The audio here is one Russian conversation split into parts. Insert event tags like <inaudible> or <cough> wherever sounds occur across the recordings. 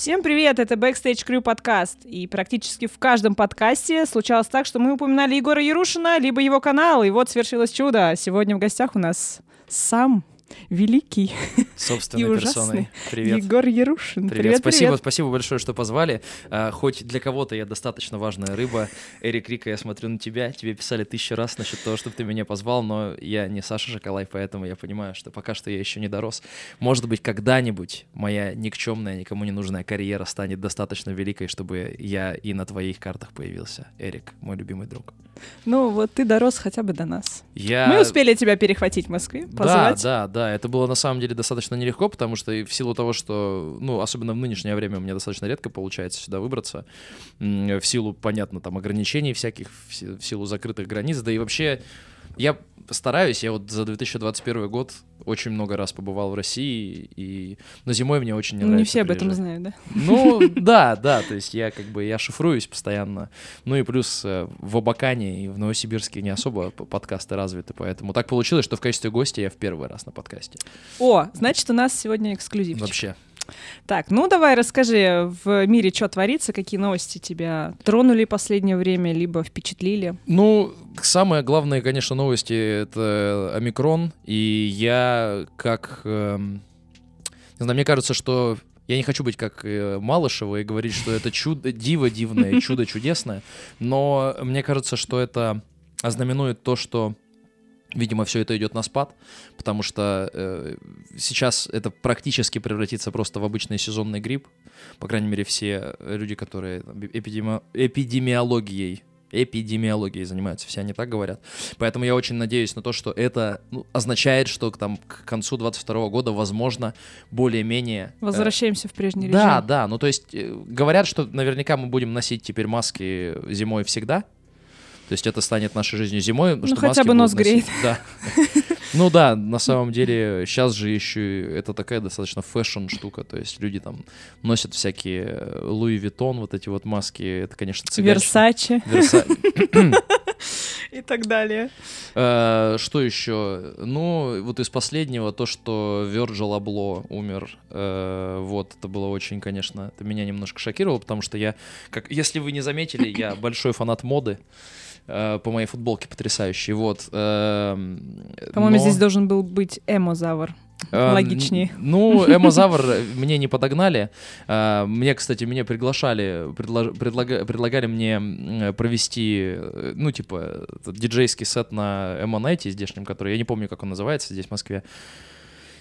Всем привет, это Backstage Crew подкаст. И практически в каждом подкасте случалось так, что мы упоминали Егора Ярушина, либо его канал, и вот свершилось чудо. Сегодня в гостях у нас сам великий <laughs> Собственной и персоной. ужасный Привет. Егор Ярушин. Привет. Привет, спасибо, привет. спасибо большое, что позвали. А, хоть для кого-то я достаточно важная рыба. Эрик Рика, я смотрю на тебя. Тебе писали тысячу раз насчет того, чтобы ты меня позвал, но я не Саша Шоколай, поэтому я понимаю, что пока что я еще не дорос. Может быть, когда-нибудь моя никчемная, никому не нужная карьера станет достаточно великой, чтобы я и на твоих картах появился. Эрик, мой любимый друг. Ну вот ты дорос хотя бы до нас. Я... Мы успели тебя перехватить в Москве, Да, позвать. да, да. Это было на самом деле достаточно нелегко, потому что в силу того, что, ну, особенно в нынешнее время у меня достаточно редко получается сюда выбраться, в силу, понятно, там, ограничений всяких, в силу закрытых границ, да и вообще я стараюсь, я вот за 2021 год очень много раз побывал в России, и... но зимой мне очень не Ну, нравится не все об этом приезжать. знают, да? Ну, <laughs> да, да, то есть я как бы, я шифруюсь постоянно. Ну и плюс э, в Абакане и в Новосибирске не особо подкасты развиты, поэтому так получилось, что в качестве гостя я в первый раз на подкасте. О, значит, у нас сегодня эксклюзивчик. Вообще. Так, ну давай расскажи, в мире что творится, какие новости тебя тронули в последнее время, либо впечатлили. Ну, самые главные, конечно, новости — это омикрон, и я как... эм, не знаю, мне кажется, что я не хочу быть как э, Малышева и говорить, что это чудо, диво дивное, <laughs> чудо чудесное, но мне кажется, что это ознаменует то, что Видимо, все это идет на спад, потому что э, сейчас это практически превратится просто в обычный сезонный грипп. По крайней мере, все люди, которые эпидеми- эпидемиологией эпидемиологией занимаются, все они так говорят. Поэтому я очень надеюсь на то, что это ну, означает, что к, там, к концу 22 года, возможно, более-менее... э, Возвращаемся в прежний режим. да, да, ну то есть э, говорят, что наверняка мы будем носить теперь маски зимой всегда. То есть это станет нашей жизнью зимой. Ну, что хотя бы нос греет. Да. Ну да, на самом деле сейчас же еще это такая достаточно fashion штука. То есть люди там носят всякие э, Louis Vuitton, вот эти вот маски. Это, конечно, цыганщина. Версаче Верса- <laughs> <laughs> и так далее. Э, Что еще? Ну, вот из последнего то, что Virgil Abloh умер. э, Вот, это было очень, конечно, это меня немножко шокировало, потому что я, как, если вы не заметили, я <coughs> большой фанат моды. э, По моей футболке потрясающей, вот. эм, По-моему, но- здесь должен был быть эмозавр. Эм, Логичнее. Ну, Эмозавр мне не подогнали. Э, Мне, кстати, меня приглашали, предлагали мне провести, э, ну, типа, диджейский сет на Эмонете здешнем, который, я не помню, как он называется здесь, в Москве.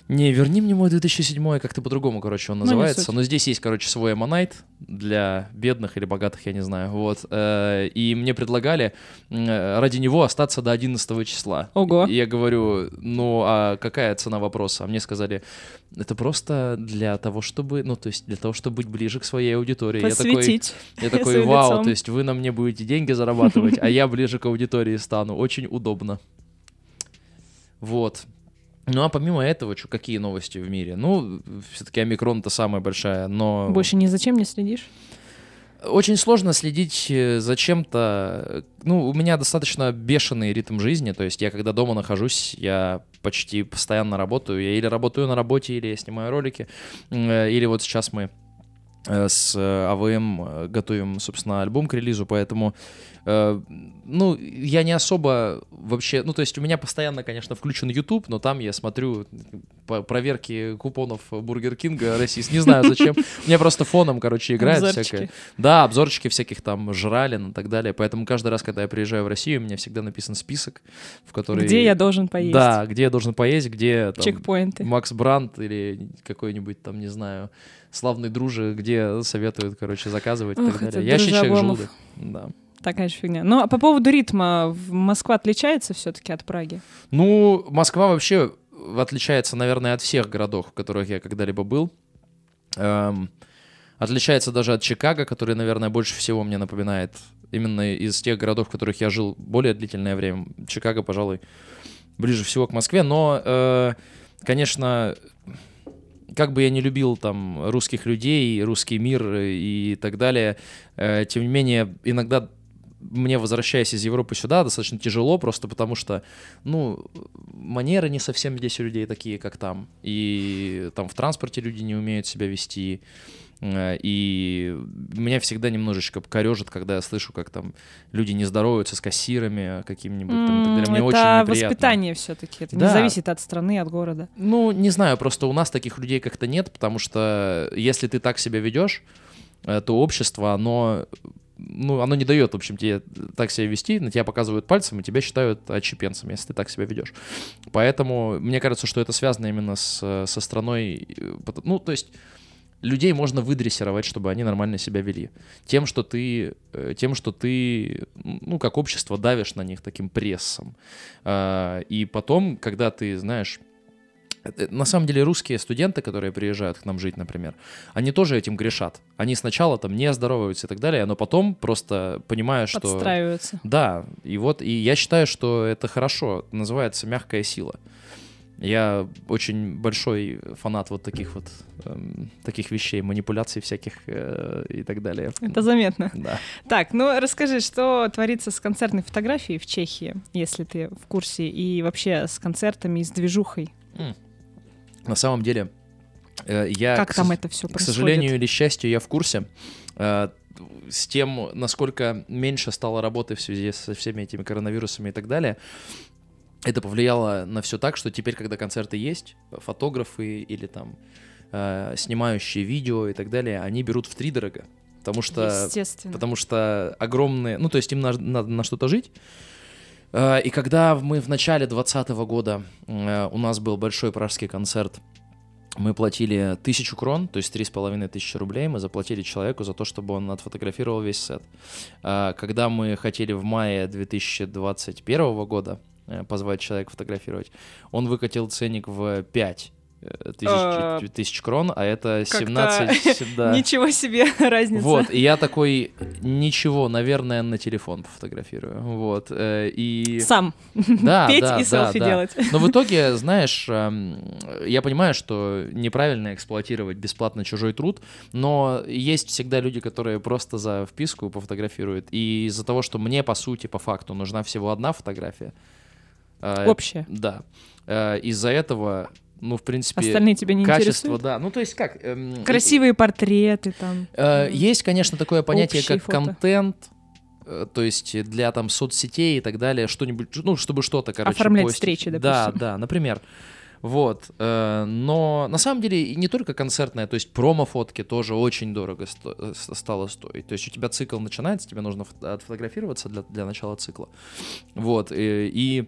Не, верни мне мой 2007, как-то по-другому, короче, он Ну, называется. суть. Но здесь есть, короче, свой Эмонайт для бедных или богатых, я не знаю. Вот. Э, И мне предлагали м, ради него остаться до 11 числа. Ого. И я говорю, ну а какая цена вопроса? А мне сказали, это просто для того, чтобы, ну то есть для того, чтобы быть ближе к своей аудитории. Я такой, Посвятить. я <laughs> такой, вау, лицом. то есть вы на мне будете деньги зарабатывать, а я <laughs> ближе к аудитории стану. Очень удобно. Вот. Ну а помимо этого, чё, какие новости в мире? Ну, все-таки омикрон это самая большая, но... Больше ни зачем не следишь? Очень сложно следить э, за чем-то. Ну, у меня достаточно бешеный ритм жизни. То есть я, когда дома нахожусь, я почти постоянно работаю. Я или работаю на работе, или я снимаю ролики. Э, Или вот сейчас мы с э, AWM э, готовим, собственно, альбом к релизу, поэтому, э, ну, я не особо вообще, ну, то есть у меня постоянно, конечно, включен YouTube, но там я смотрю по- проверки купонов Бургер Кинга российских, не знаю зачем, <laughs> меня просто фоном, короче, играет всякое. Да, обзорчики всяких там жралин и так далее, поэтому каждый раз, когда я приезжаю в Россию, у меня всегда написан список, в который... Где я должен поесть? Да, где я должен поесть, где там, Чекпоинты. Макс Брандт или какой-нибудь там, не знаю, славный друже, где советуют, короче, заказывать и так далее. Ящичек, желудок. Да. Такая же фигня. Ну, а по поводу ритма, Москва отличается все-таки от Праги? Ну, Москва вообще отличается, наверное, от всех городов, в которых я когда-либо был. Эм, отличается даже от Чикаго, который, наверное, больше всего мне напоминает именно из тех городов, в которых я жил более длительное время. Чикаго, пожалуй, ближе всего к Москве. Но, э, конечно, как бы я не любил там русских людей, русский мир и так далее, э, тем не менее, иногда мне, возвращаясь из Европы сюда, достаточно тяжело, просто потому что, ну, манеры не совсем здесь у людей такие, как там. И там в транспорте люди не умеют себя вести. Э, И меня всегда немножечко корежит, когда я слышу, как там люди не здороваются с кассирами каким-нибудь там так далее. Мне это очень неприятно. воспитание все-таки. Это Да. не зависит от страны, от города. Ну, не знаю, просто у нас таких людей как-то нет, потому что если ты так себя ведешь, э, то общество, оно, ну, оно не дает, в общем, тебе так себя вести, на тебя показывают пальцем, и тебя считают отщепенцем, если ты так себя ведешь. Поэтому мне кажется, что это связано именно с, со страной. э, Ну, то есть людей можно выдрессировать, чтобы они нормально себя вели. Тем, что ты, э, тем, что ты, ну, как общество давишь на них таким прессом. А, И потом, когда ты, знаешь, это- На самом деле русские студенты, которые приезжают к нам жить, например, они тоже этим грешат. Они сначала там не здороваются и так далее, но потом просто понимая, что... Подстраиваются. Да, и вот, и я считаю, что это хорошо, называется мягкая сила. Я очень большой фанат вот таких вот эм, таких вещей, манипуляций всяких э, и так далее. Это заметно. Да. Так, ну расскажи, что творится с концертной фотографией в Чехии, если ты в курсе, и вообще с концертами и с движухой. М. На самом деле, э, я как к там это все К происходит? сожалению или счастью, я в курсе э, с тем, насколько меньше стало работы в связи со всеми этими коронавирусами и так далее. Это повлияло на все так, что теперь, когда концерты есть, фотографы или там э, снимающие видео и так далее, они берут в три дорого. Потому что потому что огромные, ну то есть им надо, надо на что-то жить. Э, И когда мы в начале 2020 года э, у нас был большой пражский концерт, мы платили тысячу крон, то есть три с половиной тысячи рублей, мы заплатили человеку за то, чтобы он отфотографировал весь сет. А, Когда мы хотели в мае 2021 года э, позвать человека фотографировать, он выкатил ценник в 5 А, тысяч, тысяч крон, а это как-то 17... <laughs> да. Ничего себе <laughs> разница. Вот, и я такой, ничего, наверное, на телефон пофотографирую. Вот, э, и... Сам Да, <laughs> петь да, и селфи да. делать. Но в итоге, знаешь, эм, я понимаю, что неправильно эксплуатировать бесплатно чужой труд, но есть всегда люди, которые просто за вписку пофотографируют. И из-за того, что мне, по сути, по факту, нужна всего одна фотография. Э, Общее. Да. э, Из-за этого, ну, в принципе... Остальные тебя не Качество, интересуют? да. Ну, то есть как... эм, Красивые портреты там. Э. Есть, конечно, такое понятие, как фото. контент, э, то есть для там соцсетей и так далее, что-нибудь, ну, чтобы что-то, короче, Оформлять постить. встречи, Да, допустим. да, например. Вот. э, Но на самом деле и не только концертная, то есть промо-фотки тоже очень дорого сто- э, стало стоить. То есть у тебя цикл начинается, тебе нужно фото- отфотографироваться для, для начала цикла. Вот. э, И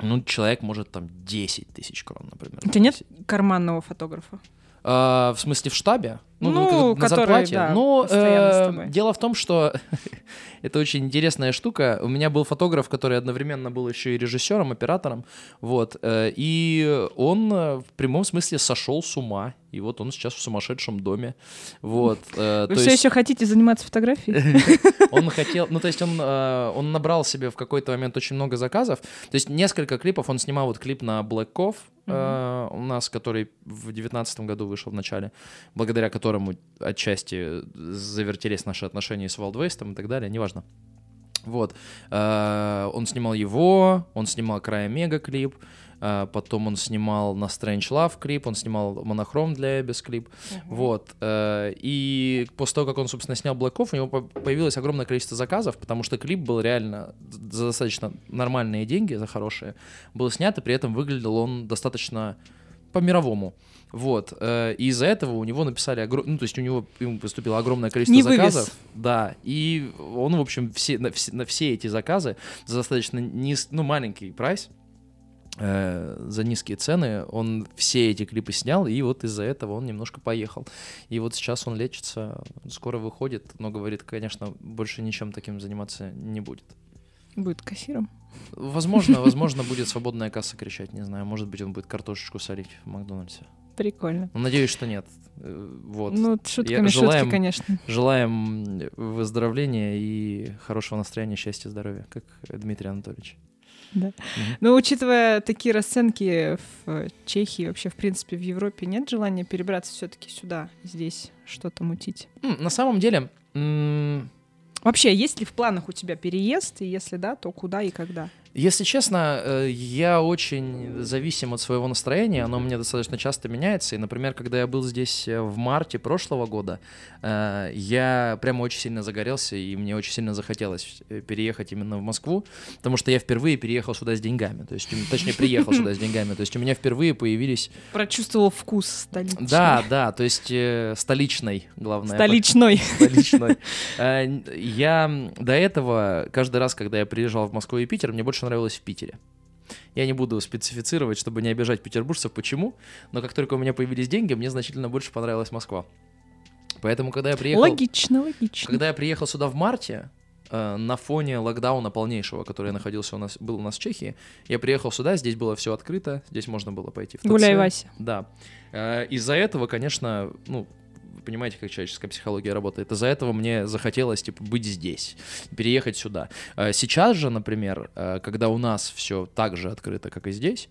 ну, человек может там 10 тысяч крон, например. У тебя нет карманного фотографа? А, в смысле в штабе? Ну, на который, зарплате. да, ну, с э, дело в том, что <laughs> это очень интересная штука. У меня был фотограф, который одновременно был еще и режиссером, оператором, вот, э, и он э, в прямом смысле сошел с ума, и вот он сейчас в сумасшедшем доме, вот. э, Вы все есть еще хотите заниматься фотографией? <laughs> он хотел, ну то есть он, э, он набрал себе в какой-то момент очень много заказов, то есть несколько клипов, он снимал вот клип на Black Cove, э, у нас, который в девятнадцатом году вышел в начале, благодаря которому отчасти завертелись наши отношения с Wildwest и так далее, неважно. Вот. Э, Он снимал его, он снимал Края Мега клип, э, потом он снимал на Strange Love клип, он снимал Монохром для Эбис клип. Вот. э, И после того, как он, собственно, снял Black Off, у него по- появилось огромное количество заказов, потому что клип был реально за достаточно нормальные деньги, за хорошие, был снят, и при этом выглядел он достаточно по-мировому. Вот. э, И из-за этого у него написали огром... ну, то есть у него ему поступило огромное количество Не вывез. заказов. Да. И он, в общем, все, на, все, на все эти заказы за достаточно низ... ну, маленький прайс, э, за низкие цены, он все эти клипы снял, и вот из-за этого он немножко поехал. И вот сейчас он лечится, скоро выходит, но говорит, конечно, больше ничем таким заниматься не будет. Будет кассиром. Возможно, <laughs> возможно, будет свободная касса кричать, не знаю, может быть, он будет картошечку солить в Макдональдсе. Прикольно. Но надеюсь, что нет. Э, Вот. Ну, шутками желаем- шутки, конечно. Желаем выздоровления и хорошего настроения, счастья, здоровья, как Дмитрий Анатольевич. Да. Мгм. Но учитывая такие расценки в Чехии, вообще, в принципе, в Европе, нет желания перебраться все-таки сюда, здесь что-то мутить? На самом деле, м, Вообще, есть ли в планах у тебя переезд? И если да, то куда и когда? Если честно, э, я очень зависим от своего настроения, оно у меня достаточно часто меняется. И, например, когда я был здесь э, в марте прошлого года, э, я прямо очень сильно загорелся, и мне очень сильно захотелось переехать именно в Москву, потому что я впервые переехал сюда с деньгами, то есть, точнее, приехал сюда с <laughs> деньгами, то есть у меня впервые появились... Прочувствовал вкус столичный. Да, да, то есть столичной, главное. Столичной. <laughs> Столичной. Я до этого, каждый раз, когда я приезжал в Москву и Питер, мне больше нравилось в Питере. Я не буду специфицировать, чтобы не обижать петербуржцев, почему, но как только у меня появились деньги, мне значительно больше понравилась Москва. Поэтому, когда я приехал... Логично, логично. Когда я приехал сюда в марте, э, на фоне локдауна полнейшего, который находился у нас, был у нас в Чехии, я приехал сюда, здесь было все открыто, здесь можно было пойти в ТЦ. Гуляй, Вася. Да. Э, из-за этого, конечно, ну, понимаете, как человеческая психология работает. Из-за этого мне захотелось, типа, быть здесь, переехать сюда. А сейчас же, например, э, когда у нас все так же открыто, как и здесь,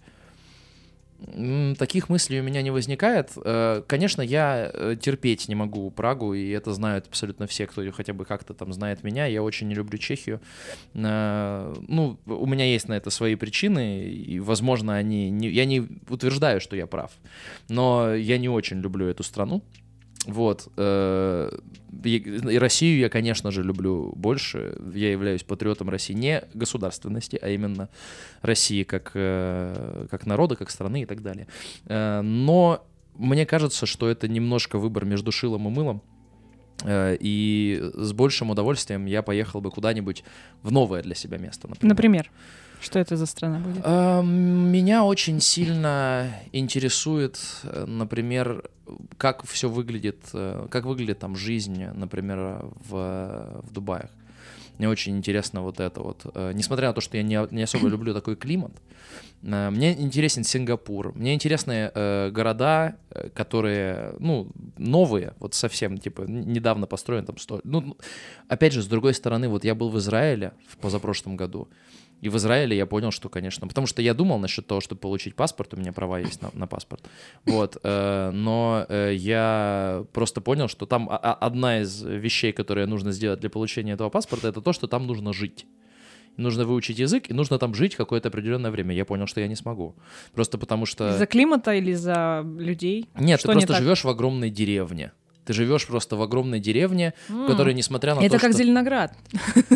Таких мыслей у меня не возникает. Э, конечно, я э, терпеть не могу Прагу, и это знают абсолютно все, кто хотя бы как-то там знает меня. Я очень не люблю Чехию. Ну, у меня есть на это свои причины, и, возможно, они... Не... Я не утверждаю, что я прав, но я не очень люблю эту страну. Вот. Э, и Россию я, конечно же, люблю больше. Я являюсь патриотом России не государственности, а именно России как, э, как народа, как страны и так далее. Э, но мне кажется, что это немножко выбор между шилом и мылом. И с большим удовольствием я поехал бы куда-нибудь в новое для себя место. Например. например? Что это за страна будет? Меня очень сильно интересует, например, как все выглядит, э, как выглядит там жизнь, например, в, в Дубаях. Мне очень интересно вот это вот. Э, несмотря на то, что я не, не особо люблю такой климат, э, мне интересен Сингапур. Мне интересны э, города, которые, ну, новые, вот совсем, типа, недавно построены там сто... Ну, опять же, с другой стороны, вот я был в Израиле в позапрошлом году, и в Израиле я понял, что, конечно, потому что я думал насчет того, чтобы получить паспорт, у меня права есть на, на паспорт, вот, э, но э, я просто понял, что там одна из вещей, которые нужно сделать для получения этого паспорта, это то, что там нужно жить. Нужно выучить язык, и нужно там жить какое-то определенное время. Я понял, что я не смогу. Просто потому что... Из-за климата или из-за людей? Нет, что ты просто живешь в огромной деревне. Ты живешь просто в огромной деревне, mm. в которой, несмотря на Это то, как что... Зеленоград.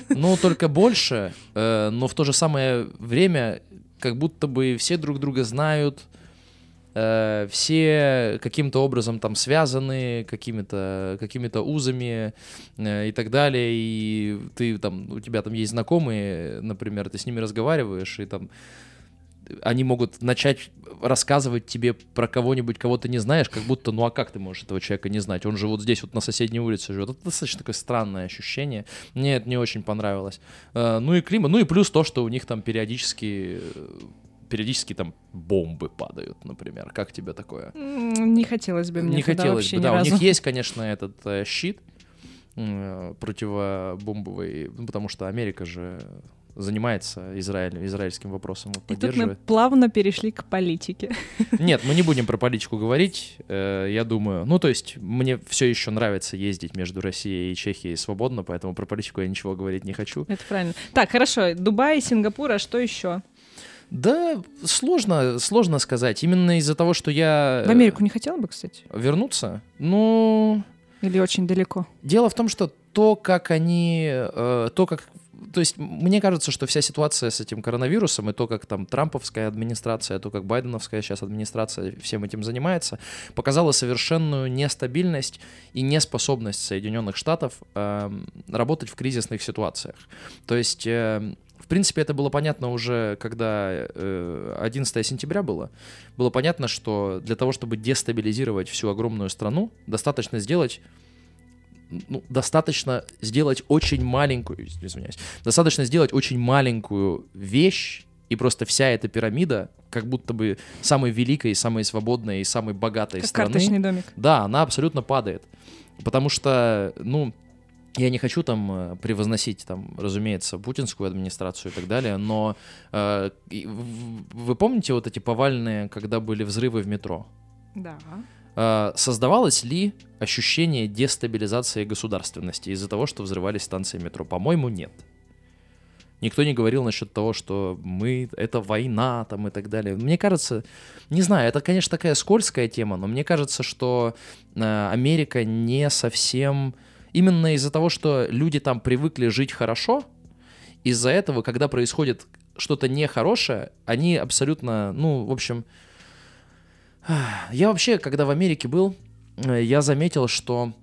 Ну, только больше, э, но в то же самое время как будто бы все друг друга знают, э, все каким-то образом там связаны какими-то какими узами э, и так далее, и ты там, у тебя там есть знакомые, например, ты с ними разговариваешь, и там они могут начать рассказывать тебе про кого-нибудь, кого ты не знаешь, как будто, ну а как ты можешь этого человека не знать? Он же вот здесь вот на соседней улице живет. Это достаточно такое странное ощущение. Мне это не очень понравилось. Э, ну и климат, ну и плюс то, что у них там периодически периодически там бомбы падают, например. Как тебе такое? Не хотелось бы мне Не хотелось бы, да. У них есть, конечно, этот э, щит э, противобомбовый, ну, потому что Америка же занимается Израиль, израильским вопросом. И тут мы плавно перешли к политике. <laughs> Нет, мы не будем про политику говорить, э, я думаю. Ну, то есть, мне все еще нравится ездить между Россией и Чехией свободно, поэтому про политику я ничего говорить не хочу. Это правильно. Так, хорошо, Дубай, Сингапур, а что еще? Да, сложно, сложно сказать. Именно из-за того, что я... В Америку не хотела бы, кстати? Вернуться? Ну... Или очень далеко? Дело в том, что то, как они, э, то, как то есть мне кажется, что вся ситуация с этим коронавирусом и то, как там Трамповская администрация, то, как Байденовская сейчас администрация всем этим занимается, показала совершенную нестабильность и неспособность Соединенных Штатов э, работать в кризисных ситуациях. То есть э, в принципе, это было понятно уже, когда 11 э, сентября было. Было понятно, что для того, чтобы дестабилизировать всю огромную страну, достаточно сделать ну, достаточно сделать очень маленькую, извиняюсь, достаточно сделать очень маленькую вещь, и просто вся эта пирамида, как будто бы самой великой, самой свободной и самой богатой как страны. карточный домик. Да, она абсолютно падает. Потому что, ну, я не хочу там э, превозносить, там, разумеется, путинскую администрацию и так далее, но э, вы помните вот эти повальные, когда были взрывы в метро? Да. А, создавалось ли ощущение дестабилизации государственности из-за того, что взрывались станции метро? По-моему, нет. Никто не говорил насчет того, что мы это война там и так далее. Мне кажется, не знаю, это, конечно, такая скользкая тема, но мне кажется, что э, Америка не совсем именно из-за того, что люди там привыкли жить хорошо, из-за этого, когда происходит что-то нехорошее, они абсолютно, ну, в общем, я вообще, когда в Америке был, э, я заметил, что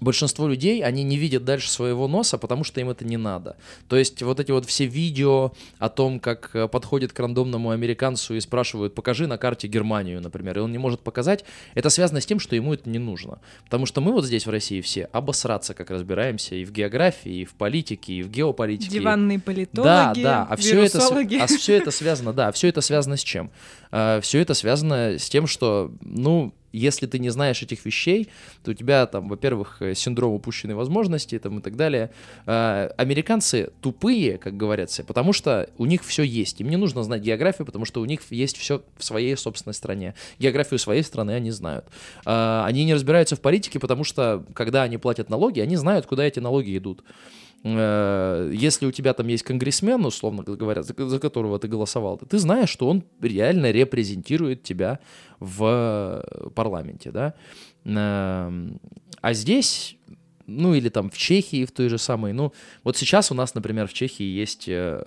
большинство людей, они не видят дальше своего носа, потому что им это не надо. То есть вот эти вот все видео о том, как э, подходит к рандомному американцу и спрашивают, покажи на карте Германию, например, и он не может показать, это связано с тем, что ему это не нужно. Потому что мы вот здесь в России все обосраться как разбираемся и в географии, и в политике, и в геополитике. Диванные политологи, Да, да, а все это, а все это связано, да, все это связано с чем? все это связано с тем, что, ну, если ты не знаешь этих вещей, то у тебя там, во-первых, э, синдром упущенной возможности там, и так далее. А, американцы тупые, как говорится, потому что у них все есть. Им не нужно знать географию, потому что у них есть все в своей собственной стране. Географию своей страны они знают. А, они не разбираются в политике, потому что, когда они платят налоги, они знают, куда эти налоги идут если у тебя там есть конгрессмен, условно говоря, за, за которого ты голосовал, ты знаешь, что он реально репрезентирует тебя в парламенте, да. Эм, А здесь, ну или там в Чехии в той же самой, ну вот сейчас у нас, например, в Чехии есть э,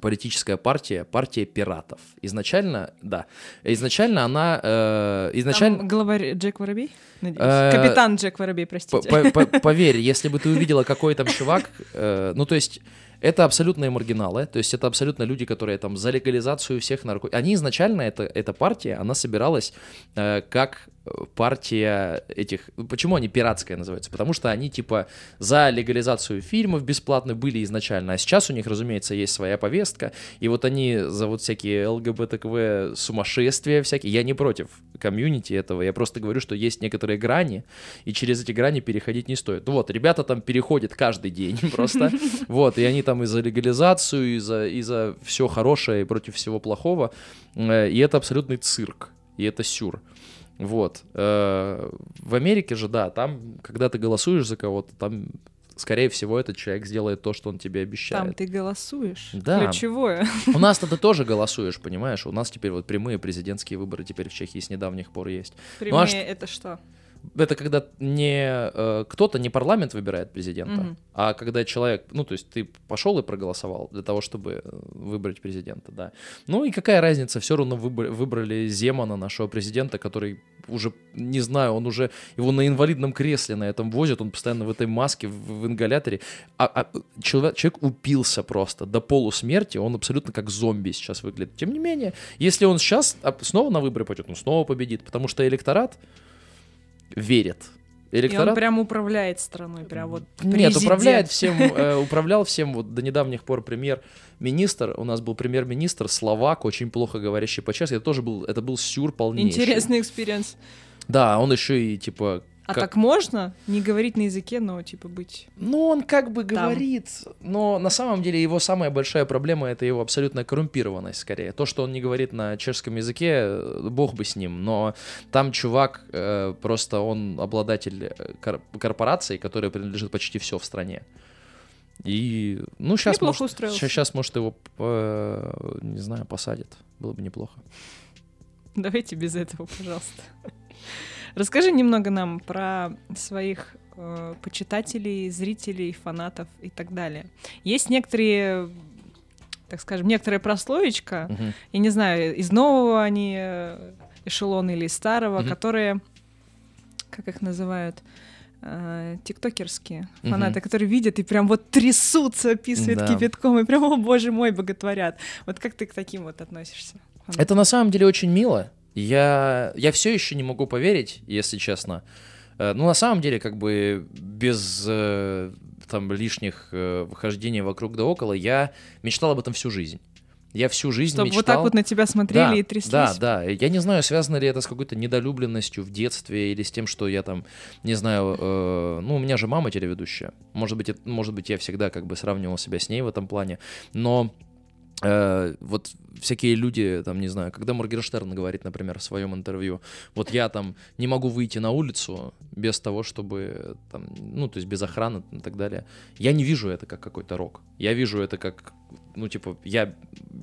политическая партия, партия пиратов. Изначально, да, изначально она, э, изначально... Там главарь Джек Воробей? Надеюсь. Э, Капитан Джек Воробей, простите. по- по- Поверь, если бы ты увидела, какой там чувак, э, ну то есть это абсолютные маргиналы, то есть это абсолютно люди, которые там за легализацию всех наркотиков. Они изначально, это, эта партия, она собиралась э, как партия этих... Почему они пиратская называются? Потому что они типа за легализацию фильмов бесплатно были изначально, а сейчас у них, разумеется, есть своя повестка, и вот они за вот всякие ЛГБТКВ сумасшествия всякие, я не против комьюнити этого, я просто говорю, что есть некоторые грани, и через эти грани переходить не стоит. Вот, ребята там переходят каждый день <laughs> просто, <laughs> вот, и они там и за легализацию, и за, и за все хорошее, и против всего плохого, э, и это абсолютный цирк, и это сюр. Вот. Э, В Америке же, да, там, когда ты голосуешь за кого-то, там, скорее всего, этот человек сделает то, что он тебе Там обещает. ты голосуешь. Да. Ключевое. У нас-то ты тоже голосуешь, понимаешь? У нас теперь вот прямые президентские выборы теперь в Чехии с недавних пор есть. Прямые а что- это что? Это когда не э, кто-то, не парламент выбирает президента, Мгм. а когда человек, ну, то есть ты пошел и проголосовал для того, чтобы э, выбрать президента, да. Ну и какая разница, все равно выбр- выбрали Земана, нашего президента, который уже, не знаю, он уже, его на инвалидном кресле на этом возят, он постоянно в этой маске, в, в ингаляторе. А, а человек, человек упился просто до полусмерти, он абсолютно как зомби сейчас выглядит. Тем не менее, если он сейчас а, снова на выборы пойдет, он снова победит, потому что электорат верит. И он Электорат прям управляет страной, прям вот нет, президент. управляет всем, э, управлял всем вот до недавних пор премьер-министр. У нас был премьер-министр словак, очень плохо говорящий по-чешски. Это тоже был, это был сюр полнейший. Интересный experience. Да, он еще и типа. А как- так можно? Не говорить на языке, но типа быть... Ну, он как бы говорит, но на самом деле его самая большая проблема это его абсолютная коррумпированность, скорее. То, что он не говорит на чешском языке, э, бог бы с ним. Но там чувак э, просто он обладатель э, кор- корпорации, которая принадлежит почти все в стране. И, ну, сейчас Неплохо может, устроился. сейчас, может, его, э, не знаю, посадят. Было бы неплохо. Давайте без этого, пожалуйста. Расскажи немного нам про своих э, почитателей, зрителей, фанатов и так далее. Есть некоторые, так скажем, некоторая прослоечка, Мгм. я не знаю, из нового они э, эшелона или из старого, Мгм. которые, как их называют, э, тиктокерские Мгм. фанаты, которые видят и прям вот трясутся, описывают Да. кипятком, и прям, о боже мой, боготворят. Вот как ты к таким вот относишься? фанатам? Это на самом деле очень мило. Я, я все еще не могу поверить, если честно. Э, Ну, на самом деле, как бы без э, там лишних э, выхождений вокруг да около, я мечтал об этом всю жизнь. Я всю жизнь Чтобы мечтал... вот так вот на тебя смотрели да, и тряслись. Да, да. Я не знаю, связано ли это с какой-то недолюбленностью в детстве или с тем, что я там, не знаю, э, ну, у меня же мама телеведущая. Может быть, это- может быть, я всегда как бы сравнивал себя с ней в этом плане. Но вот всякие люди, там, не знаю, когда Моргенштерн говорит, например, в своем интервью, вот я там не могу выйти на улицу без того, чтобы, там, ну, то есть без охраны и так далее. Я не вижу это как какой-то рок. Я вижу это как ну, типа, я,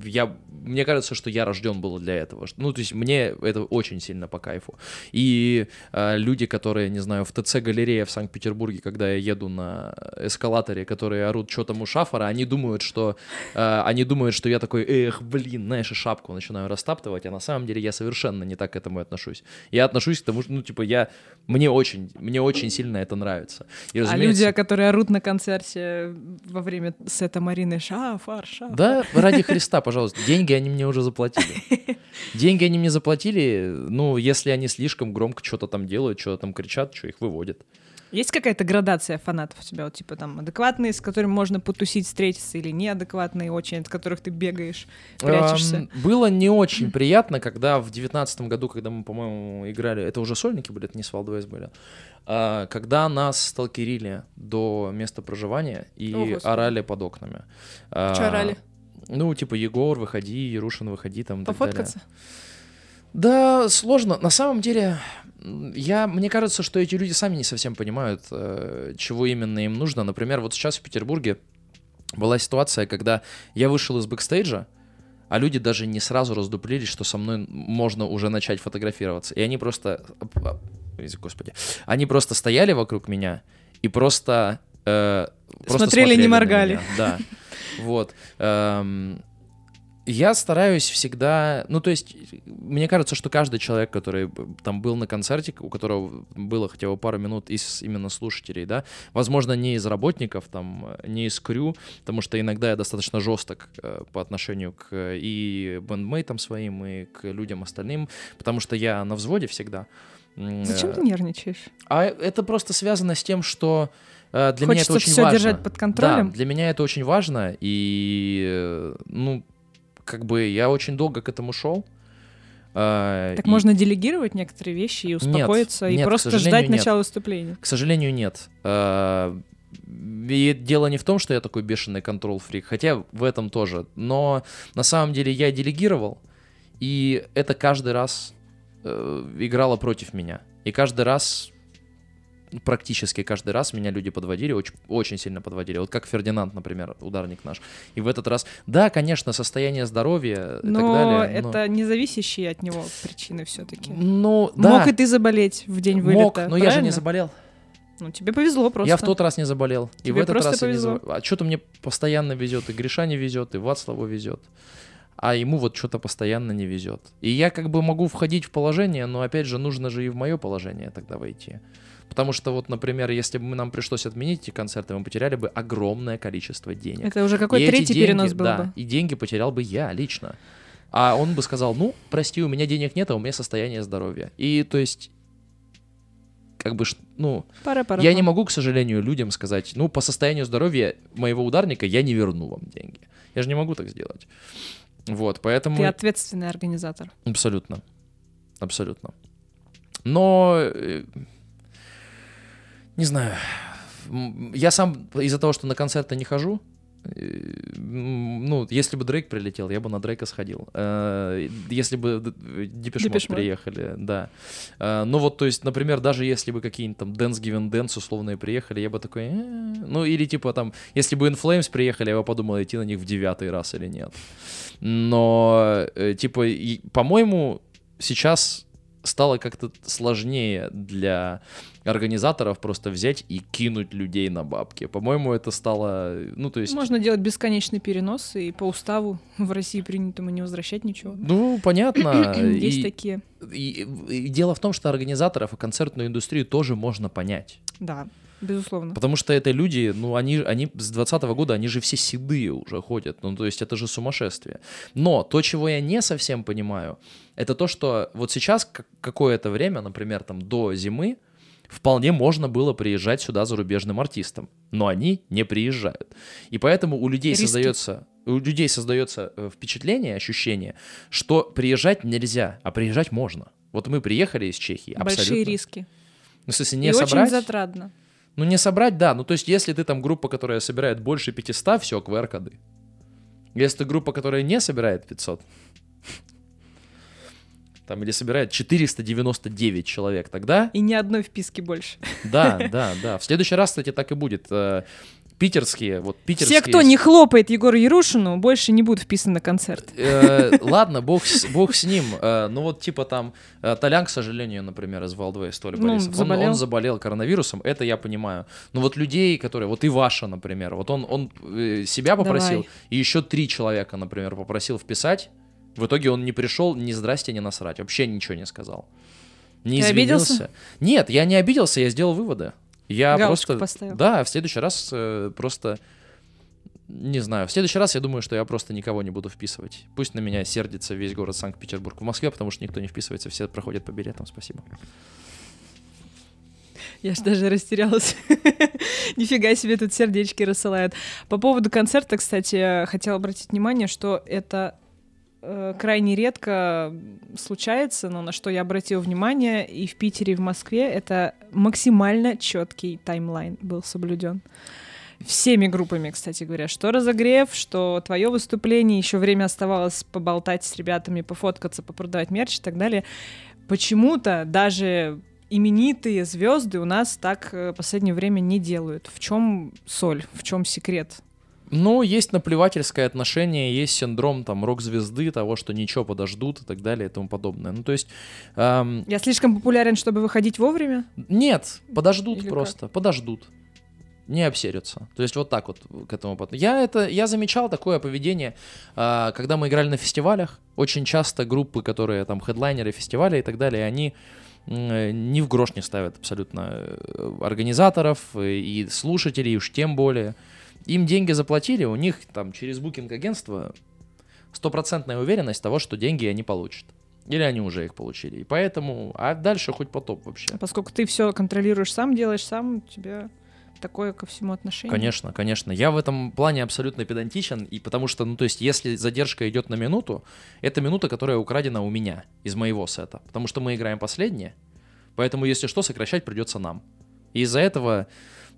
я, мне кажется, что я рожден был для этого. Ну, то есть мне это очень сильно по кайфу. И э, люди, которые, не знаю, в ТЦ-галерее в Санкт-Петербурге, когда я еду на эскалаторе, которые орут, что там у шафора, они думают, что, э, они думают, что я такой, эх, блин, знаешь, и шапку начинаю растаптывать, а на самом деле я совершенно не так к этому отношусь. Я отношусь к тому, что, ну, типа, я, мне очень, мне очень сильно это нравится. И, а люди, которые орут на концерте во время сета Марины Шафар, Шафар, да, ради Христа, пожалуйста. Деньги они мне уже заплатили. <laughs> Деньги они мне заплатили, ну, если они слишком громко что-то там делают, что-то там кричат, что их выводят. Есть какая-то градация фанатов у тебя? Вот, типа там адекватные, с которыми можно потусить, встретиться, или неадекватные очень, от которых ты бегаешь, прячешься? Эм, было не очень приятно, когда в девятнадцатом году, когда мы, по-моему, играли, это уже сольники были, это не Свалдвейс были, а, когда нас сталкерили до места проживания и О, орали под окнами. Что орали? Ну, типа, Егор, выходи, Ярушин, выходи, там, Пофоткаться? Да, сложно. На самом деле, я, мне кажется, что эти люди сами не совсем понимают, э, чего именно им нужно. Например, вот сейчас в Петербурге была ситуация, когда я вышел из бэкстейджа, а люди даже не сразу раздуплились, что со мной можно уже начать фотографироваться. И они просто... Господи. Они просто стояли вокруг меня и просто... Э, просто смотрели, смотрели, не моргали. Да. <laughs> Вот. Эм, я стараюсь всегда, ну то есть, мне кажется, что каждый человек, который там был на концерте, у которого было хотя бы пару минут из именно слушателей, да, возможно, не из работников, там, не из крю, потому что иногда я достаточно жесток э, по отношению к и бендмейтам своим, и к людям остальным, потому что я на взводе всегда. Зачем ты нервничаешь? А это просто связано с тем, что э, для Хочется меня это очень все важно. держать под контролем. Да, для меня это очень важно, и э, ну как бы я очень долго к этому шел. Uh, так и... можно делегировать некоторые вещи и успокоиться, нет, и нет, просто ждать нет. начала выступления. К сожалению, нет. Uh, и дело не в том, что я такой бешеный контрол-фрик, хотя в этом тоже. Но на самом деле я делегировал, и это каждый раз э, играло против меня. И каждый раз практически каждый раз меня люди подводили, очень, очень сильно подводили. Вот как Фердинанд, например, ударник наш. И в этот раз, да, конечно, состояние здоровья и но так далее. Но это не зависящие от него причины все-таки. Ну, да. Мог и ты заболеть в день вылета, Мог, но правильно? я же не заболел. Ну, тебе повезло просто. Я в тот раз не заболел. Тебе и в этот раз повезло. я не заболел. А что-то мне постоянно везет. И Гриша не везет, и Вацлаву везет. А ему вот что-то постоянно не везет. И я как бы могу входить в положение, но опять же нужно же и в мое положение тогда войти. Потому что вот, например, если бы нам пришлось отменить эти концерты, мы потеряли бы огромное количество денег. Это уже какой и третий деньги, перенос был да, бы. И деньги потерял бы я лично. А он бы сказал, ну, прости, у меня денег нет, а у меня состояние здоровья. И то есть как бы, ну, пара, пара, я пара. не могу, к сожалению, людям сказать, ну, по состоянию здоровья моего ударника я не верну вам деньги. Я же не могу так сделать. Вот, поэтому... Ты ответственный организатор. Абсолютно. Абсолютно. Но э, не знаю. Я сам из-за того, что на концерты не хожу, э, ну, если бы Дрейк прилетел, я бы на Дрейка сходил. Э, если бы Депеш приехали, да. Э, ну вот, то есть, например, даже если бы какие-нибудь там Dance Given Dance условные приехали, я бы такой... Ну, или типа там, если бы In Flames приехали, я бы подумал, идти на них в девятый раз или нет. Но, типа, по-моему, сейчас стало как-то сложнее для организаторов просто взять и кинуть людей на бабки. По-моему, это стало, ну то есть... Можно делать бесконечный перенос, и по уставу в России принято не возвращать ничего. Ну, понятно. <clears throat> Есть и, такие. И, и, и дело в том, что организаторов и концертную индустрию тоже можно понять. Да. Безусловно. Потому что это люди, ну, они, они с 20 года, они же все седые уже ходят. Ну, то есть это же сумасшествие. Но то, чего я не совсем понимаю, это то, что вот сейчас какое-то время, например, там до зимы, вполне можно было приезжать сюда зарубежным артистам, но они не приезжают. И поэтому у людей Риски. создается у людей создается э, впечатление, ощущение, что приезжать нельзя, а приезжать можно. Вот мы приехали из Чехии. Большие абсолютно. риски. Ну, в смысле, не И собрать. очень затратно. Ну, не собрать, да. Ну, то есть, если ты там группа, которая собирает больше 500, все, QR-коды. Если это группа, которая не собирает 500, <laughs> там, или собирает 499 человек, тогда... И ни одной вписки больше. Да, <laughs> да, да. В следующий раз, кстати, так и будет. Э, питерские, вот питерские... Все, кто не хлопает Егору Ярушину, больше не будут вписаны на концерт. Э, ладно, бог с, бог с ним. Э, ну вот типа там Толян, к сожалению, например, из Валдвей, Толя Ну, Борисов, он, заболел. он заболел коронавирусом, это я понимаю. Но вот людей, которые, вот и Ваша, например, вот он, он э, себя попросил, Давай. и еще три человека, например, попросил вписать. В итоге он не пришел, ни здрасте, ни насрать, вообще ничего не сказал. Не Ты обиделся? извинился. Нет, я не обиделся, я сделал выводы. Я Галочку просто... поставил. Да, в следующий раз э, просто... Не знаю, в следующий раз я думаю, что я просто никого не буду вписывать. Пусть на меня сердится весь город Санкт-Петербург. В Москве, потому что никто не вписывается, все проходят по билетам, спасибо. Я ж даже растерялась. <laughs> Нифига себе тут сердечки рассылают. По поводу концерта, кстати, хотела обратить внимание, что это э, крайне редко случается, но на что я обратила внимание и в Питере, и в Москве, это максимально четкий таймлайн был соблюден. Всеми группами, кстати говоря, что разогрев, что твое выступление, еще время оставалось поболтать с ребятами, пофоткаться, попродавать мерч и так далее. Почему-то даже именитые звезды у нас так э, в последнее время не делают. В чем соль, в чем секрет? Ну, есть наплевательское отношение, есть синдром там рок-звезды, того, что ничего подождут и так далее и тому подобное. Ну, то есть... эм, Я слишком популярен, чтобы выходить вовремя? Нет, подождут Или просто, подождут. Не обсерятся. То есть вот так вот к этому. Я это, я замечал такое поведение, а, когда мы играли на фестивалях. Очень часто группы, которые там хедлайнеры фестиваля и так далее, они ни в грош не ставят абсолютно э, организаторов и слушателей, уж тем более. Им деньги заплатили, у них там через букинг-агентство стопроцентная уверенность того, что деньги они получат. Или они уже их получили. И поэтому, а дальше хоть потоп вообще. А Поскольку ты все контролируешь сам, делаешь сам, у тебя такое ко всему отношение. Конечно, конечно. Я в этом плане абсолютно педантичен, и потому что, ну, то есть, если задержка идет на минуту, это минута, которая украдена у меня, из моего сета. Потому что мы играем последнее, поэтому, если что, сокращать придется нам. И из-за этого,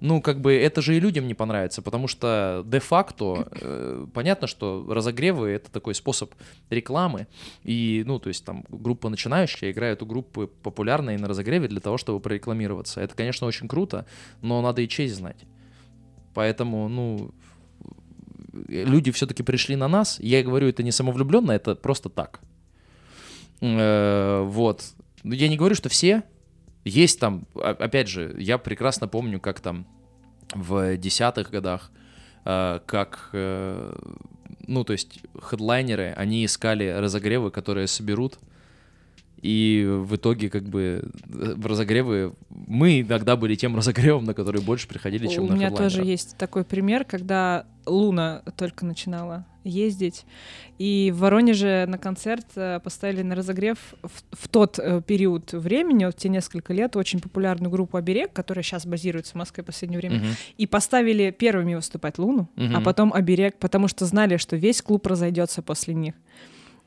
ну, как бы, это же и людям не понравится, потому что де-факто э, понятно, что разогревы — это такой способ рекламы, и, ну, то есть, там, группа начинающая играет у группы популярной на разогреве для того, чтобы прорекламироваться. Это, конечно, очень круто, но надо и честь знать. Поэтому, ну, люди все-таки пришли на нас. Я говорю, это не самовлюбленно, это просто так. Э, Вот. Ну, Я не говорю, что все. Есть там, о- опять же, я прекрасно помню, как там в десятых годах, э, как, э, ну, то есть хедлайнеры, они искали разогревы, которые соберут, и в итоге, как бы, э, в разогревы... Мы иногда были тем разогревом, на который больше приходили, чем У на меня хедлайнеров. тоже есть такой пример, когда Луна только начинала ездить, и в Воронеже на концерт э, поставили на разогрев в, в тот э, период времени, вот те несколько лет, очень популярную группу «Оберег», которая сейчас базируется в Москве в последнее время, Мгм. и поставили первыми выступать Луну, а Мгм. потом «Оберег», потому что знали, что весь клуб разойдется после них.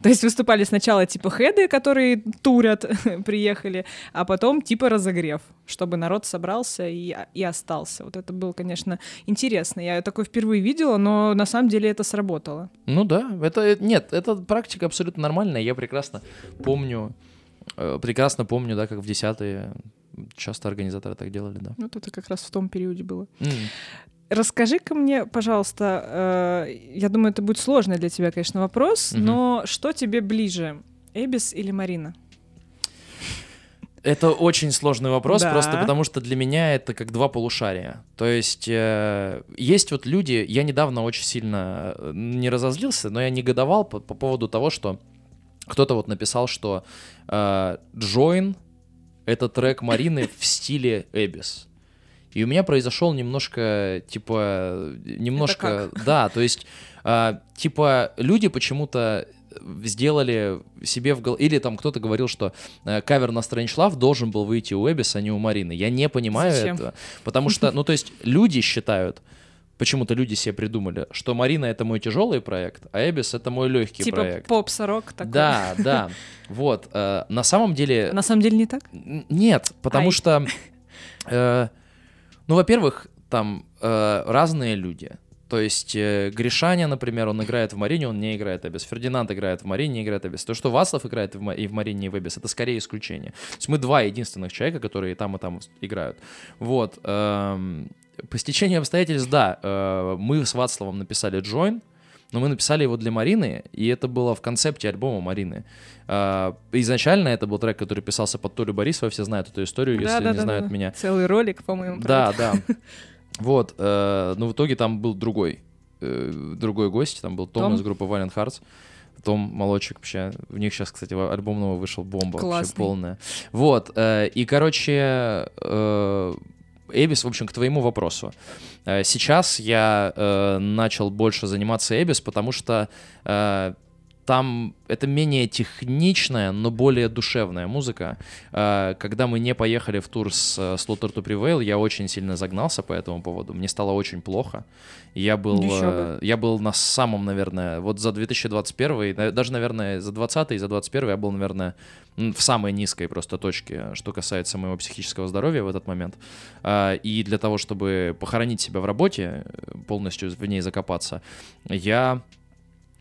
То есть выступали сначала типа хеды, которые турят, <laughs> приехали, а потом типа разогрев, чтобы народ собрался и, и остался. Вот это было, конечно, интересно. Я такое впервые видела, но на самом деле это сработало. Ну да, это э, нет, это практика абсолютно нормальная. Я прекрасно помню, э, прекрасно помню, да, как в десятые часто организаторы так делали, да. Вот это как раз в том периоде было. М. Расскажи-ка мне, пожалуйста, э, я думаю, это будет сложный для тебя, конечно, вопрос, Мгм. но что тебе ближе, Эбис или Марина? Это очень сложный вопрос, Да. просто потому что для меня это как два полушария. То есть э, есть вот люди, я недавно очень сильно э, не разозлился, но я негодовал по, по поводу того, что кто-то вот написал, что э, Join это трек Марины в стиле Эбис. И у меня произошел немножко, типа, немножко, да, то есть, а, типа, люди почему-то сделали себе в голове, или там кто-то говорил, что э, кавер на Strange Love должен был выйти у Эбис, а не у Марины. Я не понимаю Зачем? этого, потому что, ну, то есть, люди считают, почему-то люди себе придумали, что Марина это мой тяжелый проект, а Эбис это мой легкий типа проект. поп-сорок такой. Да, да. Вот. э, на самом деле, На самом деле не так? Нет, потому Ай. что, э, ну, во-первых, там э, разные люди. То есть э, Гришаня, например, он играет в Марине, он не играет Эбис. Фердинанд играет в Марине, не играет Эбис. То, что Васлов играет в, и в Марине, и в Эбис, это скорее исключение. То есть мы два единственных человека, которые там, и там играют. Вот. эм, по стечению обстоятельств, да, э, мы с Вацлавом написали Join, но мы написали его для Марины, и это было в концепте альбома Марины. Э, изначально это был трек, который писался под Толю Борисова, все знают эту историю, если не Да-да-да-да. знают меня. Целый ролик, по-моему. Да, да. <laughs> Вот, э, но в итоге там был другой, э, другой гость, там был Том, Том? из группы Valiant Hearts. Том Молодчик вообще. В них сейчас, кстати, альбом новый вышел, бомба вообще Классный. полная. Вот, э, и, короче, э, Эбис, в общем, к твоему вопросу. Э, Сейчас я э, начал больше заниматься Эбис, потому что э, там это менее техничная, но более душевная музыка. Э, Когда мы не поехали в тур с э, Slaughter to Prevail, я очень сильно загнался по этому поводу. Мне стало очень плохо. Я был, э, я был на самом, наверное, вот за 2021, на- даже, наверное, за 20 и за 21 я был, наверное, в самой низкой просто точке, что касается моего психического здоровья в этот момент. А, И для того, чтобы похоронить себя в работе, э, полностью в ней закопаться, я...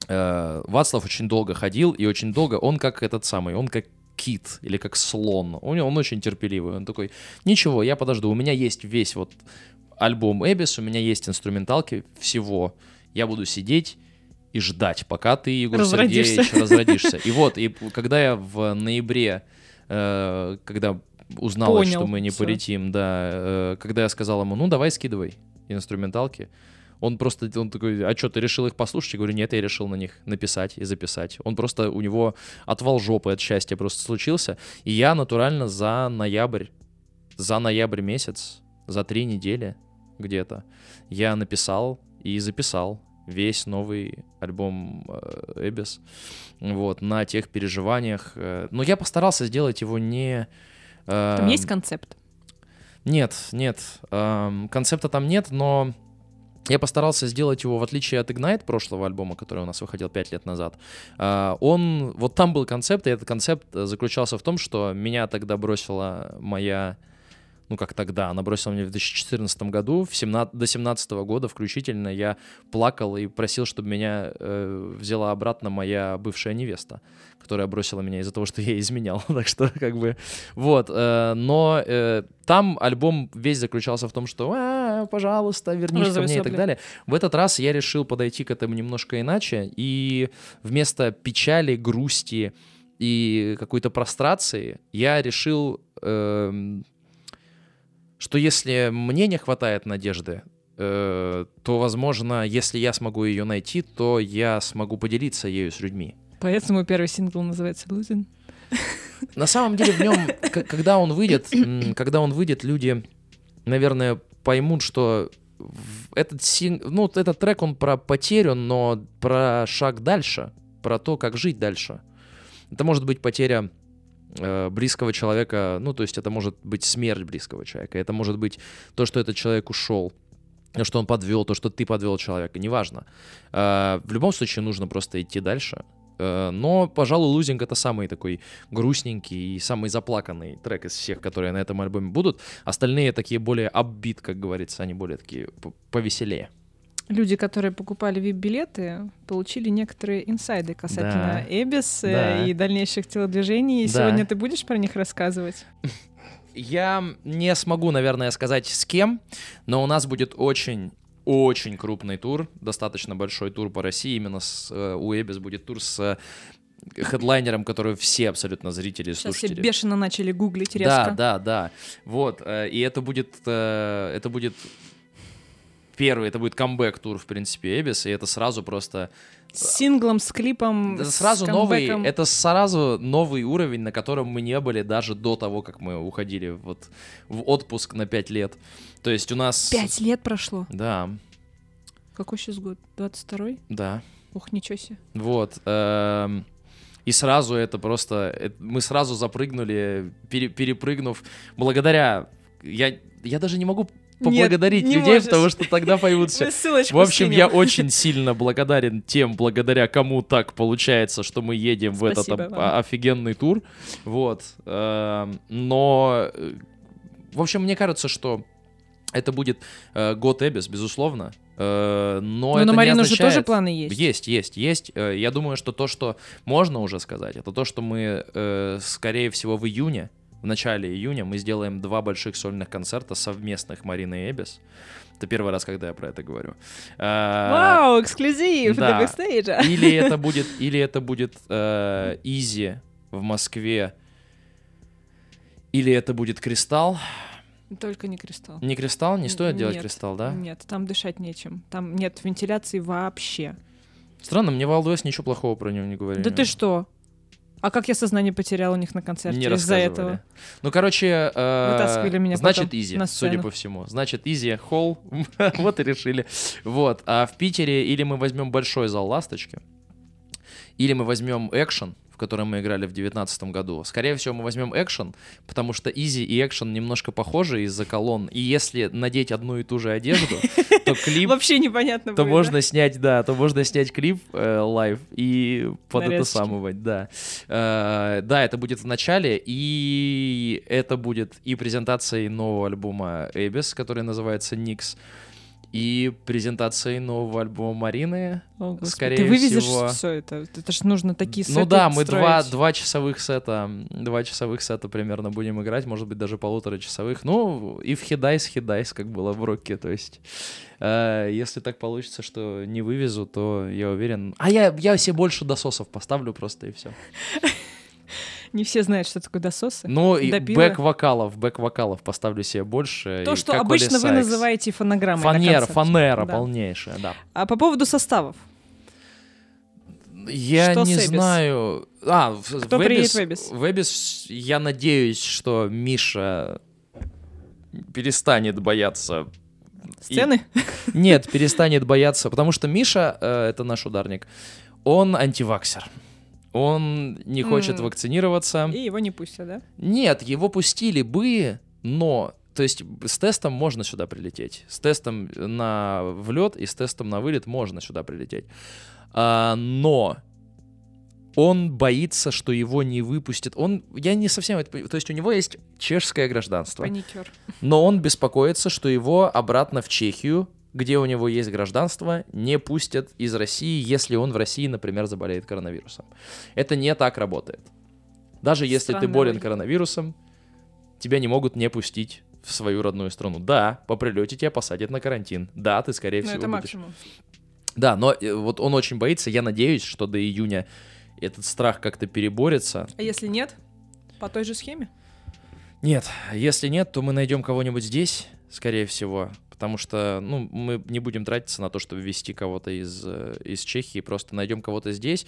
э, Вацлав очень долго ходил, и очень долго он как этот самый, он как кит или как слон. Он, он очень терпеливый. Он такой, ничего, я подожду. У меня есть весь вот альбом Эбис, у меня есть инструменталки всего. Я буду сидеть и ждать, пока ты, Егор Разродишься. Сергеевич, разродишься. И вот, и когда я в ноябре, э, когда узнал, Понял что мы не полетим, да, э, когда я сказал ему, ну давай скидывай инструменталки, он просто, он такой, а что, ты решил их послушать? Я говорю, нет, я решил на них написать и записать. Он просто, у него отвал жопы от счастья просто случился. И я натурально за ноябрь, за ноябрь месяц, за три недели где-то, я написал и записал весь новый альбом э, Эбис. Вот, на тех переживаниях. э, Но я постарался сделать его не... э, Там есть концепт. нет, нет. эм, концепта там нет, но я постарался сделать его, в отличие от Ignite прошлого альбома, который у нас выходил 5 лет назад. э, Он, вот там был концепт, и этот концепт э, заключался в том, что меня тогда бросила моя ну как тогда, она бросила меня в 2014 году, в 17, до 17 года включительно я плакал и просил, чтобы меня э, взяла обратно моя бывшая невеста, которая бросила меня из-за того, что я изменял. <laughs> так что как бы вот. э, но э, там альбом весь заключался в том, что «А, пожалуйста, вернись ко мне и так далее. В этот раз я решил подойти к этому немножко иначе и вместо печали, грусти и какой-то прострации я решил эм, что если мне не хватает надежды, э, то, возможно, если я смогу ее найти, то я смогу поделиться ею с людьми. Поэтому первый сингл называется «Losing». На самом деле в нем, когда он выйдет, когда он выйдет, люди, наверное, поймут, что этот син- ну этот трек он про потерю, но про шаг дальше, про то, как жить дальше. Это может быть потеря э, близкого человека, ну то есть это может быть смерть близкого человека, это может быть то, что этот человек ушел, то, что он подвел, то, что ты подвел человека, неважно. Э, в любом случае нужно просто идти дальше. Э, Но, пожалуй, лузинг это самый такой грустненький и самый заплаканный трек из всех, которые на этом альбоме будут. Остальные такие более оббит, как говорится, они более такие повеселее. Люди, которые покупали VIP-билеты, получили некоторые инсайды касательно Да. Эбис Да. и дальнейших телодвижений. И Да. Сегодня ты будешь про них рассказывать? Я не смогу, наверное, сказать с кем, но у нас будет очень очень крупный тур, достаточно большой тур по России. Именно с, э, у Эбис будет тур с э, хедлайнером, который все абсолютно зрители и Сейчас все слушатели. бешено начали гуглить Да, резко. да, да. Вот. э, И это будет, это будет первый, это будет камбэк-тур, в принципе, Эбис, и это сразу просто... С синглом, с клипом, Это с сразу новый, камбэком. это сразу новый уровень, на котором мы не были даже до того, как мы уходили вот в отпуск на 5 лет. То есть у нас... Пять лет прошло. Да, Какой сейчас год? 22-й? да. Ух, ничего себе. Вот. эм, И сразу это просто... Мы сразу запрыгнули, пере- перепрыгнув. Благодаря... Я, я даже не могу поблагодарить не людей, можешь. потому что тогда поймут все. Мы ссылочку В общем, я очень сильно благодарен тем, благодаря кому так получается, что мы едем в этот Спасибо вам. офигенный тур. Вот. эм, Но, э, в общем, мне кажется, что это будет э, год Abyss, безусловно. Э, но Но это на Марину же означает- тоже планы есть. Есть, есть, есть. Э, Я думаю, что то, что можно уже сказать, это то, что мы, э, скорее всего, в июне, в начале июня, мы сделаем два больших сольных концерта совместных Марины и Abyss. Это первый раз, когда я про это говорю. Э, Вау, эксклюзив да. бэкстейджа. Или это <laughs> будет, или это будет э, IZI в Москве, или это будет Кристалл. Только не кристалл. Не Кристалл, не стоит делать Нет, Кристалл, да? Нет, там дышать нечем. Там нет вентиляции вообще. Странно, мне West ничего плохого про него не говорили. Да ты что? А как я сознание потерял у них на концерте Не из-за этого? Ну, короче, э, Вытаскивали меня значит, изи, судя по всему. Значит, изи, холл, <laughs> вот и решили. Вот, а в Питере или мы возьмем большой зал «Ласточки», или мы возьмем экшен, в котором мы играли в 2019 году. Скорее всего, мы возьмем экшен, потому что IZI и экшен немножко похожи из-за колонн. И если надеть одну и ту же одежду, то <laughs> клип Вообще непонятно то можно снять, да, то можно снять клип э, live и под это самывать, да. Э, да, это будет в начале, и это будет и презентацией нового альбома Abyss, который называется Nyx, и презентацией нового альбома Марины. О, Господи, скорее Ты вывезешь всего- все это? Это ж нужно такие сеты Ну да, мы два, строить. два часовых сета, два часовых сета примерно будем играть, может быть, даже полутора часовых. Ну, и в хидайс, хидайс, как было в роке, то есть... э, если так получится, что не вывезу, то я уверен... А я, я себе больше дососов поставлю просто, и все. <laughs> Не все знают, что такое дососы. Ну, и бэк-вокалов, бэк-вокалов поставлю себе больше. То, и что обычно вы называете фонограммой на Фанера, полнейшая, да. А по поводу составов. Я Что с не Эбис? знаю. А, Кто в приедет Эбис- в Эбис? В Эбис я надеюсь, что Миша перестанет бояться. И- Сцены? Нет, перестанет бояться, потому что Миша, э, это наш ударник, он антиваксер. Он не хочет М. вакцинироваться. И его не пустят, да? Нет, его пустили бы, но... То есть с тестом можно сюда прилететь. С тестом на влет и с тестом на вылет можно сюда прилететь. А, но он боится, что его не выпустят. Он, я не совсем это понимаю. То есть у него есть чешское гражданство, Паникер. но он беспокоится, что его обратно в Чехию, где у него есть гражданство, не пустят из России, если он в России, например, заболеет коронавирусом. Это не так работает. Даже если ты болен коронавирусом, тебя не могут не пустить в свою родную страну. Да, по прилете тебя посадят на карантин. Да, ты, скорее Ну, всего, это будешь максимум. да, но э, вот он очень боится. Я надеюсь, что до июня этот страх как-то переборется. А если нет? По той же схеме? Нет, если нет, то мы найдем кого-нибудь здесь, скорее всего. Потому что, ну, мы не будем тратиться на то, чтобы ввести кого-то из, э, из Чехии, просто найдем кого-то здесь.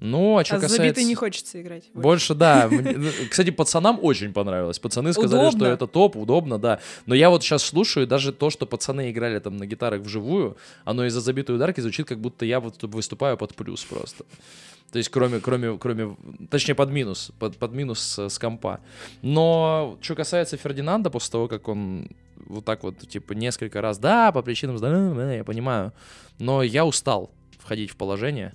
Ну, а что а касается... забитой не хочется играть. больше. Больше, да. <laughs> Ну, Кстати, пацанам очень понравилось. Пацаны сказали, Удобно. что это топ, удобно, да. Но я вот сейчас слушаю, даже то, что пацаны играли там на гитарах вживую, оно из-за забитой ударки звучит, как будто я вот выступаю под плюс просто. То есть кроме, кроме, кроме, точнее под минус, под, под минус с, с компа. Но что касается Фердинанда, после того, как он вот так вот, типа, несколько раз, да, по причинам здоровья, я понимаю, но я устал входить в положение,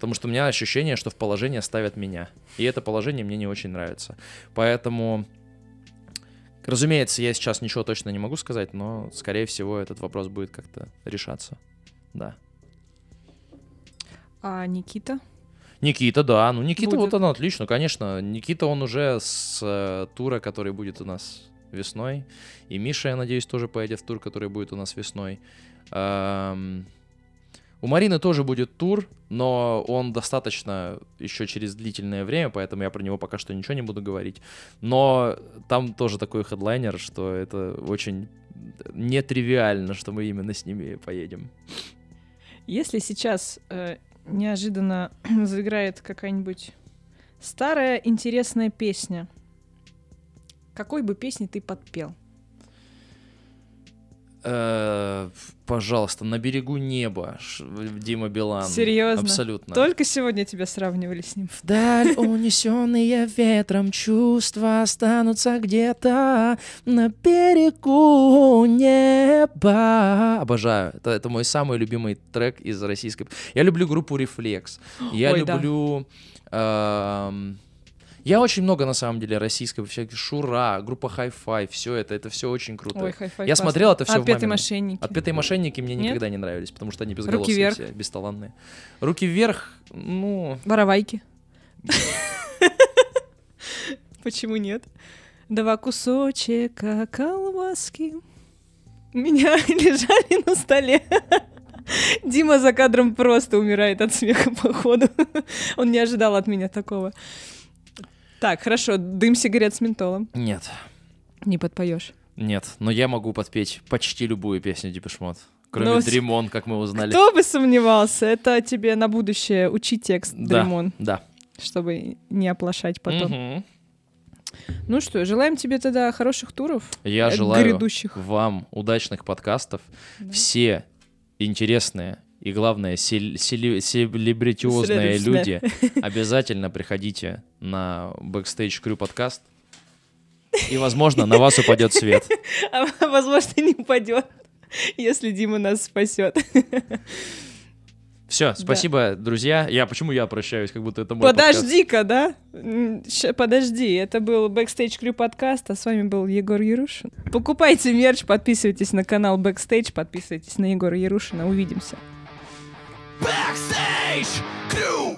Потому что у меня ощущение, что в положение ставят меня. И это положение мне не очень нравится. Поэтому, разумеется, я сейчас ничего точно не могу сказать, но, скорее всего, этот вопрос будет как-то решаться. Да. А Никита? Никита, да. Ну, Никита, Будет. вот он отлично, конечно. Никита, он уже с э, тура, который будет у нас весной. И Миша, я надеюсь, тоже поедет в тур, который будет у нас весной. У Марины тоже будет тур, но он достаточно еще через длительное время, поэтому я про него пока что ничего не буду говорить. Но там тоже такой хедлайнер, что это очень нетривиально, что мы именно с ними поедем. Если сейчас э, неожиданно <clears throat> заиграет какая-нибудь старая интересная песня, какой бы песни ты подпел? Э, Пожалуйста, на берегу неба, Дима Билан. Серьезно? Абсолютно. Только сегодня тебя сравнивали с ним. Вдаль <laughs> унесенные ветром чувства останутся где-то на берегу неба. Обожаю. Это, это мой самый любимый трек из российской. Я люблю группу Reflex. Я Ой, да. люблю. Я очень много, на самом деле, российской, всяких Шура, группа Hi-Fi, все это, это все очень круто. Ой, хай-фай. Я классно. смотрел это всё в Отпетые мамином. мошенники. Отпетые мошенники мне Нет? никогда не нравились, потому что они Руки безголосые вверх. все, бесталанные. Руки вверх, ну, Воровайки. <laughs> Почему нет? Два кусочка колбаски меня <laughs> лежали на столе. Дима за кадром просто умирает от смеха, походу. Он не ожидал от меня такого. Так, хорошо, дым сигарет с ментолом. нет, Не подпоешь. нет. Но я могу подпеть почти любую песню Депешмот. Кроме Dream On, как мы узнали. Кто бы сомневался, это тебе на будущее учи текст, Да. Дремон, Да. чтобы не оплошать потом. Мгм. Ну что, желаем тебе тогда хороших туров. Я э, желаю Грядущих. вам удачных подкастов. Да. Все интересные и, главное, селебритиозные люди обязательно приходите на Backstage Crew подкаст. И, возможно, на вас упадет свет. <laughs> А возможно, не упадет, если Дима нас спасет. Все, спасибо, друзья. Я почему я прощаюсь, как будто это мой? Подожди-ка, да? Ща- Подожди, это был Backstage Crew подкаст, а с вами был Егор Ярушин. Покупайте мерч, подписывайтесь на канал Backstage, подписывайтесь на Егора Ярушина. Увидимся. Backstage Crew.